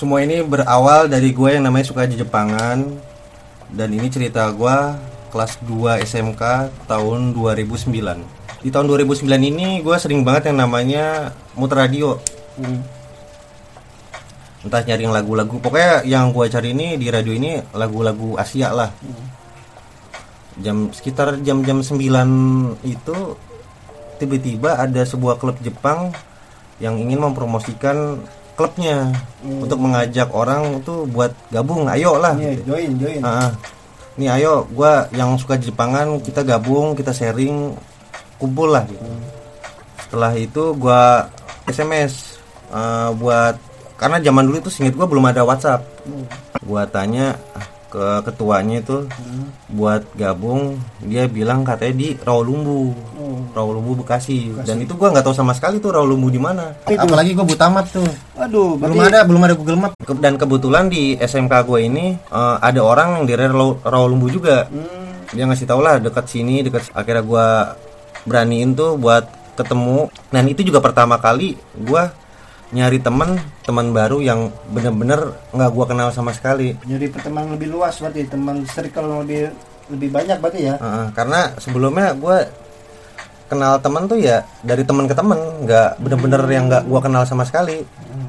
semua ini berawal dari gue yang namanya suka Jepangan dan ini cerita gue kelas 2 SMK tahun 2009. Di tahun 2009 ini gue sering banget yang namanya muter radio. Entah nyari yang lagu-lagu, pokoknya yang gue cari ini di radio ini lagu-lagu Asia lah. Jam sekitar jam-jam 9 itu tiba-tiba ada sebuah klub Jepang yang ingin mempromosikan klubnya untuk mengajak orang tuh buat gabung ayo lah Iya, gitu. join, join. Ah, ah. nih ayo gua yang suka Jepangan kita gabung kita sharing kumpul lah gitu. setelah itu gua SMS eh, buat karena zaman dulu itu singkat gua belum ada WhatsApp gua tanya ah, ke ketuanya itu buat gabung dia bilang katanya di Rawalumbu Rawalumbu Bekasi. dan itu gua nggak tahu sama sekali tuh Rawalumbu di mana. Apalagi gua buta map tuh. Belum berarti ada belum ada Google Map. Ke- dan kebetulan di SMK gue ini eh, ada orang yang Raw- Rawalumbu juga. Hmm, dia ngasih tau lah dekat sini dekat akhirnya gue beraniin tuh buat ketemu. Dan itu juga pertama kali gue nyari temen teman baru yang bener-bener nggak gua kenal sama sekali jadi pertemanan lebih luas berarti teman circle lebih lebih banyak berarti ya. Heeh, karena sebelumnya gue kenal temen tuh ya dari temen ke temen nggak bener-bener yang nggak gua kenal sama sekali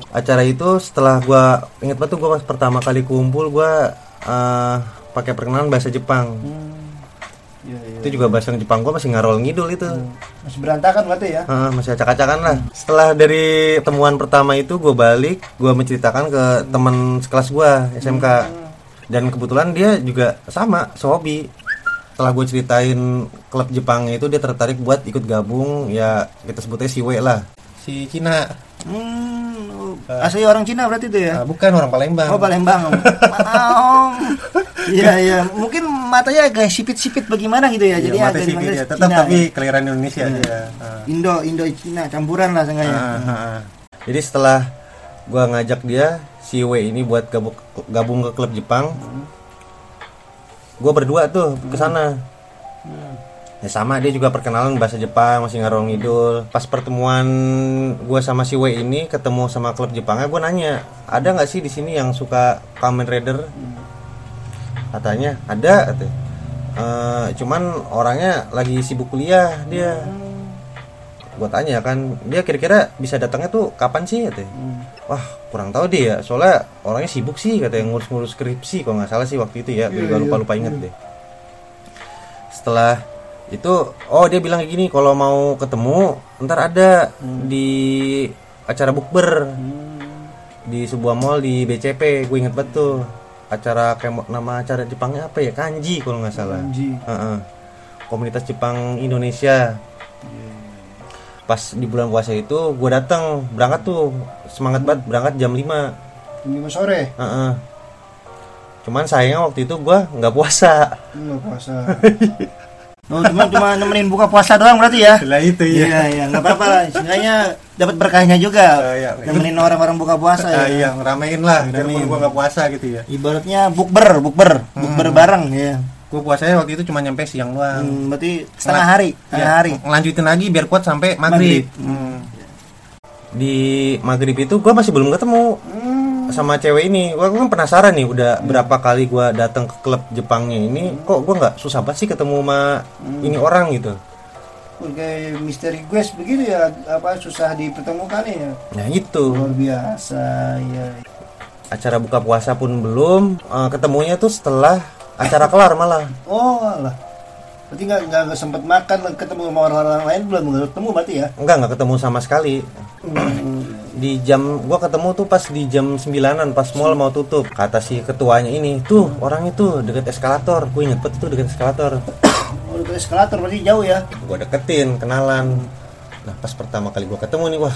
acara itu setelah gua inget banget tuh gua pas pertama kali kumpul gua eh, pakai perkenalan bahasa Jepang iya. Itu juga bahasa Jepang gua masih ngarol ngidul itu. Masih berantakan berarti ya. Heeh, masih acak-acakan lah. Setelah dari temuan pertama itu gue balik gue menceritakan ke teman sekelas gua SMK dan kebetulan dia juga sama sehobi. Setelah gue ceritain klub Jepang itu dia tertarik buat ikut gabung ya kita sebutnya si W lah. Si Cina. Hmm, oh, asli orang Cina berarti itu ya. Ah, bukan orang Palembang Oh Palembang. Wow. Iya iya, mungkin matanya agak sipit-sipit bagaimana gitu ya. Iya, Jadi mata agak sipit ya, tetap Cina, tapi ya. Indonesia dia Ah. Indo Indo Cina campuran lah sengaja. Ah, ah, ah. Jadi setelah gua ngajak dia si W ini buat gabung gabung ke klub Jepang, gua berdua tuh ke sana. Ya sama dia juga perkenalan bahasa Jepang masih ngarong ngidul. Pas pertemuan gua sama si W ini ketemu sama klub Jepangnya, gua nanya ada nggak sih di sini yang suka Kamen Rider? Katanya ada. Katanya. "Eh, cuman orangnya lagi sibuk kuliah dia gue tanya kan dia kira-kira bisa datangnya tuh kapan sih katanya wah kurang tahu deh ya soalnya orangnya sibuk sih katanya ngurus-ngurus skripsi kalau nggak salah sih waktu itu ya gue juga lupa-lupa inget deh setelah itu oh dia bilang kayak gini kalau mau ketemu ntar ada di acara bukber di sebuah mall di BCP gue inget betul acara kayak nama acara Jepangnya apa ya kanji kalau nggak salah Kanji. Heeh. komunitas Jepang Indonesia pas di bulan puasa itu gue datang berangkat tuh semangat banget berangkat jam 5 Lima sore. Heeh. cuman sayangnya waktu itu gue nggak puasa Enggak puasa. Oh, cuma cuma nemenin buka puasa doang berarti ya? lah itu Iya, iya, nggak apa-apa lah. Sebenarnya dapat berkahnya juga. Ah, iya. Nemenin orang-orang buka puasa ya. Ah, iya ngeramein lah Ngeramein. biarpun gue nggak puasa gitu ya Ibaratnya bukber, bukber, bukber bareng ya. gue puasanya waktu itu cuma nyampe siang doang Hmm, berarti setengah hari, setengah Iya, hari. ngelanjutin lagi biar kuat sampai maghrib, Hmm. di maghrib itu gue masih belum ketemu sama cewek ini gue kan penasaran nih udah berapa kali gue datang ke klub Jepangnya ini kok gue nggak susah banget sih ketemu sama ini orang gitu Kayak misteri quest begitu ya, apa susah dipertemukan ya. nah itu Luar biasa ya. acara buka puasa pun belum eh, ketemunya tuh setelah acara kelar malah Oh alah. Berarti nggak nggak sempat makan ketemu sama orang-orang lain belum ketemu berarti ya? enggak nggak ketemu sama sekali di jam gua ketemu tuh pas di jam 9an pas mall mau tutup. Kata si ketuanya ini tuh orang itu deket eskalator. Gue inget banget tuh deket eskalator. Oh ke eskalator berarti jauh ya? gua deketin kenalan. Nah pas pertama kali gua ketemu nih wah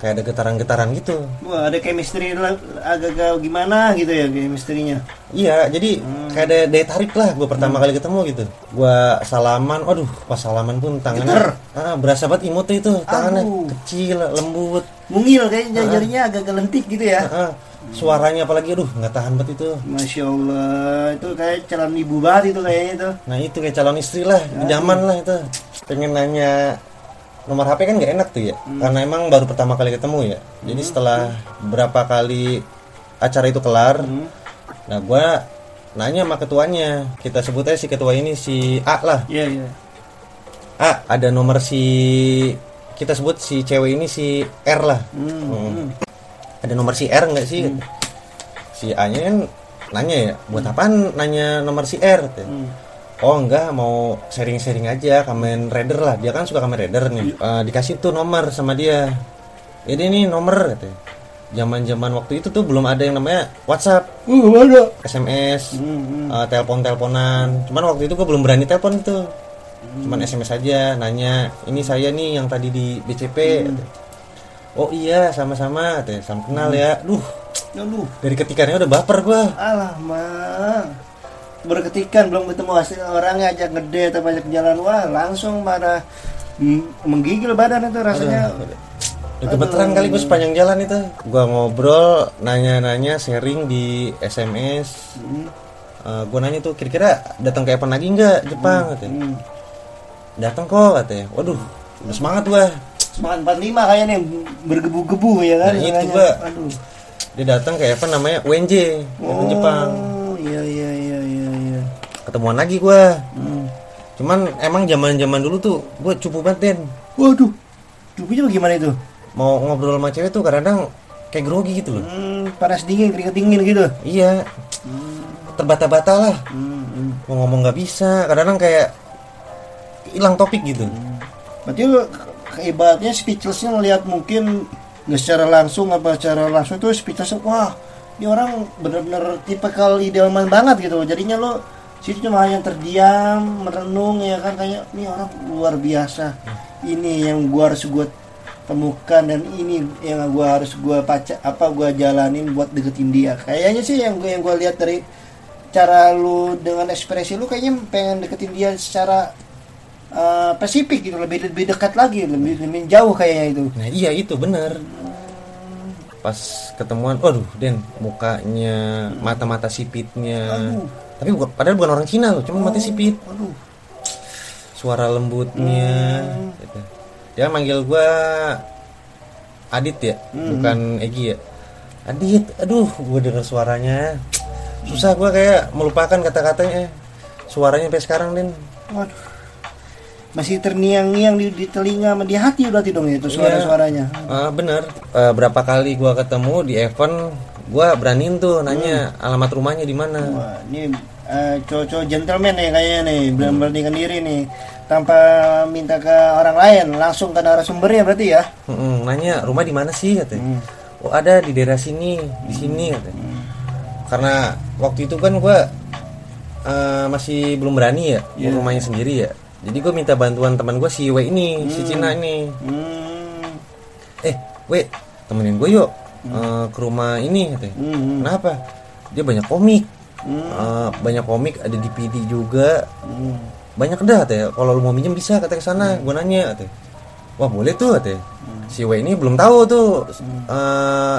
kayak ada getaran-getaran gitu. Wah ada chemistry lah, agak-agak gimana gitu ya chemistry-nya. iya jadi kayak ada daya tarik lah gua pertama kali ketemu gitu. Gua salaman waduh pas salaman pun tangannya ah, berasa banget imutnya itu tangannya Aduh. kecil lembut. Mungil kayaknya jari-jarinya agak-agak lentik gitu ya. Ah, suaranya apalagi aduh nggak tahan banget itu. Masya Allah itu kayak calon ibu banget itu kayaknya itu. Nah itu kayak calon istri lah, zaman lah itu. Pengen nanya nomor HP kan nggak enak tuh ya? Karena emang baru pertama kali ketemu ya. Jadi setelah berapa kali acara itu kelar nah gua nanya sama ketuanya. Kita sebut aja si ketua ini si A lah. Iya, iya. A ada nomor si kita sebut si cewek ini si R lah. Hmm. ada nomor si R nggak sih? Si A nya kan nanya ya buat apaan nanya nomor si R? Katanya. oh enggak mau sharing-sharing aja Kamen Rider lah. Dia kan suka Kamen Rider nih. Eh, dikasih tuh nomor sama dia. Ini nih nomor katanya zaman-zaman waktu itu tuh belum ada yang namanya WhatsApp. Uh, ada. SMS eh, telepon-teleponan. Cuman waktu itu gue belum berani telepon itu. Cuman SMS aja nanya ini saya nih yang tadi di BCP oh iya sama-sama. Katanya salam kenal ya. Duh. Ya lu. dari ketikannya udah baper gue Alah, mang. Berketikan belum ketemu hasil orangnya ajak gede atau banyak jalan. Wah langsung pada menggigil badan itu rasanya. Udah gemeteran kali gue sepanjang jalan itu Gue ngobrol, nanya-nanya, sharing di SMS Gue nanya tuh, kira-kira datang ke Evan lagi nggak Jepang? katanya. Hmm. Datang kok katanya Waduh, udah semangat gue Semangat 45 kayaknya bergebu-gebu ya kan. Nah, itu. Aduh. Dia datang ke Evan namanya UNJ Evan Jepang Oh, iya iya iya iya iya. Ketemuan lagi gue Hmm. Cuman emang zaman-zaman dulu tuh gue cupu banget Den Waduh. Cukunya bagaimana itu? Mau ngobrol sama cewek tuh kadang-kadang kayak grogi gitu loh. Hmm, panas dingin, keringet dingin gitu. Iya. Terbata-bata lah. Hmm. mau ngomong nggak bisa kadang-kadang kayak hilang topik gitu. Berarti lu keibaratnya speechlessnya ngelihat mungkin nggak secara langsung apa secara langsung tuh speechless wah ini orang bener-bener tipikal idealman banget gitu. Jadinya lo situ cuma hanya terdiam merenung ya kan? Kayak ini orang luar biasa. Ini yang gua harus gua temukan dan ini yang gua harus gua paca apa gua jalanin buat deketin dia kayaknya sih yang gue yang gua lihat dari cara lu dengan ekspresi lu kayaknya pengen deketin dia secara uh, Pasifik gitu. Lebih lebih dekat lagi lebih lebih jauh kayaknya itu. Nah iya itu bener. Pas ketemuan waduh Den mukanya mata-mata sipitnya. Aduh. tapi bukan padahal bukan orang Cina loh cuma mata sipit. aduh. Suara lembutnya gitu. Dia manggil gua Adit ya bukan Egi ya. Adit aduh gue denger suaranya. Susah gua kayak melupakan kata-katanya. Suaranya sampai sekarang Den waduh. Masih terniang-niang di, di telinga sama di hati berarti dong itu suara-suaranya Ah, bener. Eh, berapa kali gua ketemu di event gua beraniin tuh nanya alamat rumahnya di mana. Ini uh, cowok-cowok gentleman nih kayaknya nih belum beranikan diri nih. Tanpa minta ke orang lain langsung ke narasumbernya berarti ya? Mm-mm, nanya rumah di mana sih? katanya. Oh ada di daerah sini di sini katanya. Karena waktu itu kan gua eh, masih belum berani ya ke rumahnya sendiri ya. Jadi gue minta bantuan teman gue si W ini si Cina ini. Hmm. eh W temenin gue yuk eh, ke rumah ini katanya. Hmm. kenapa? Dia banyak komik Eh, banyak komik ada DVD juga. Hmm. banyak dah katanya kalau lu mau minjem bisa katanya ke sana gue nanya katanya wah boleh tuh katanya si W ini belum tahu tuh. Eh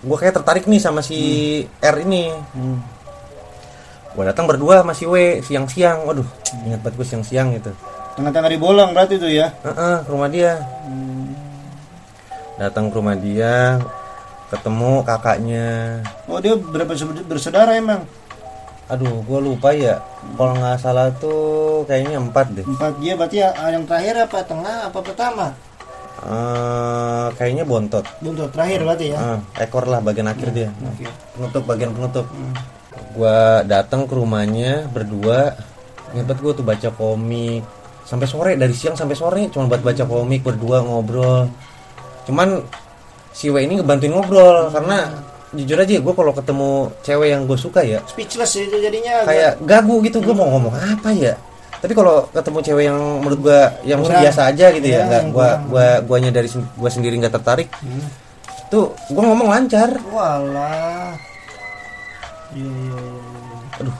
gue kayak tertarik nih sama si R ini. Hmm. gue datang berdua sama si W siang-siang. Waduh ingat banget gue siang-siang gitu. Tengah-tengah di bolong berarti itu ya? Heeh, ke rumah dia. Datang ke rumah dia ketemu kakaknya. Oh dia berapa bersaudara emang aduh gue lupa ya. Kalau nggak salah tuh kayaknya empat deh. Empat. Dia berarti ya- yang terakhir apa tengah apa pertama? Eh, kayaknya bontot. Bentuk terakhir berarti ya? Ah, ekor lah bagian akhir dia. Oke. penutup bagian penutup. Gua datang ke rumahnya berdua. Ingat gue tuh baca komik. Sampai sore dari siang sampai sore cuma buat baca komik berdua ngobrol. Cuman si W ini ngebantuin ngobrol karena jujur aja gue kalau ketemu cewek yang gue suka ya speechless itu jadinya kayak gagu gitu gue mau ngomong apa ya tapi kalau ketemu cewek yang menurut gue yang Kurang. biasa aja gitu Iya, ya nggak gua kurang. gua guanya dari gua sendiri nggak tertarik tuh gue ngomong lancar walah iya iya iya aduh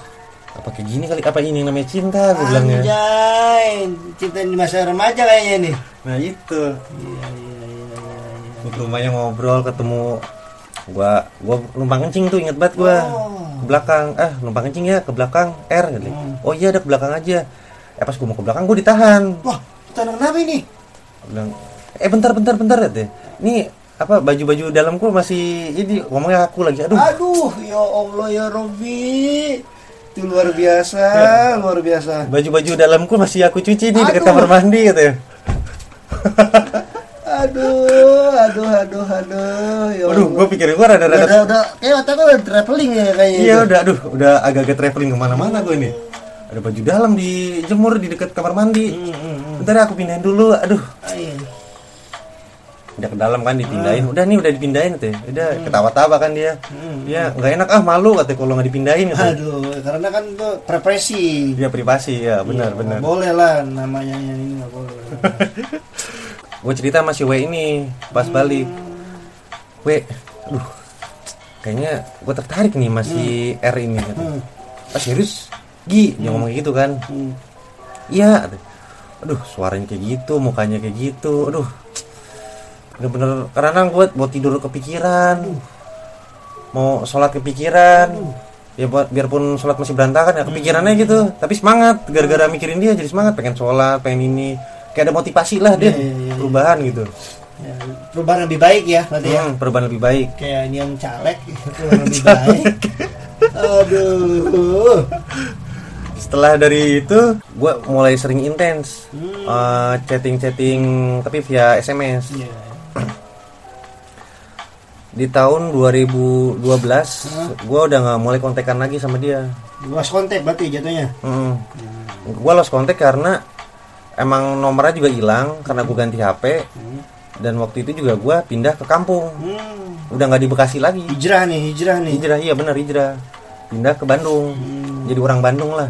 apa kayak gini kali apa ini yang namanya cinta gue bilangnya Anjay, cinta di masa remaja kayaknya nih. nah itu Iya iya iya iya. ke rumahnya ngobrol ketemu gua gua numpang kencing tuh inget banget gua. Oh. ke belakang. Eh numpang kencing ya ke belakang R gitu. oh iya ada ke belakang aja. Eh pas gua mau ke belakang gua ditahan. Wah, kita kenapa ini? bilang eh bentar bentar bentar ya ini apa baju-baju dalamku masih ini. Ngomongnya aku lagi aduh. Aduh, ya Allah ya Robi. Itu luar biasa, luar biasa. baju-baju dalamku masih aku cuci nih dekat kamar mandi katanya Aduh, aduh, aduh, aduh. Ya Allah. gue pikir gue udah, rada-rada udah, udah, kayak otaknya udah traveling ya kayaknya. Iya udah, aduh, udah agak-agak traveling ke mana-mana gue ini. Ada baju dalam di jemur di dekat kamar mandi. Hmm, hmm, hmm. Bentar ya, aku pindahin dulu. Aduh, Ayo. udah ke dalam kan dipindahin. Hmm. Udah nih, udah dipindahin tuh. Udah ketawa-tawa kan dia. Dia nggak enak ah malu katanya kalau nggak dipindahin. Gitu. Aduh, karena kan itu prepresi. Dia privasi ya, benar Iya, benar. Boleh lah namanya ini nggak boleh. Gue cerita sama si W ini pas balik. W, aduh, kayaknya gue tertarik nih masih R ini. Kata. Hmm. Ah serius? Gi, dia ngomong kayak gitu kan. Hmm. Iya. Aduh, suaranya kayak gitu, mukanya kayak gitu. Aduh. Bener-bener karena gue mau tidur kepikiran. Mau sholat kepikiran. Ya buat biarpun sholat masih berantakan ya kepikirannya gitu. Tapi semangat gara-gara mikirin dia jadi semangat pengen sholat, pengen ini. Kayak ada motivasi lah dia Iya, iya, iya. perubahan gitu. Ya, perubahan lebih baik ya berarti ya. Hmm, perubahan lebih baik. Kayak ini yang caleg itu lebih baik. Aduh. Setelah dari itu, gue mulai sering intens Hmm. eh, chatting-chatting tapi via SMS. Iya. Di tahun 2012, gue udah nggak mulai kontekan lagi sama dia. Lost kontak berarti jatuhnya. Hmm. Gue lost kontak karena emang nomornya juga hilang karena gue ganti HP. Dan waktu itu juga gue pindah ke kampung. Hmm. Udah nggak di Bekasi lagi. Hijrah nih, hijrah nih. Hijrah, iya benar hijrah. Pindah ke Bandung. Jadi orang Bandung lah.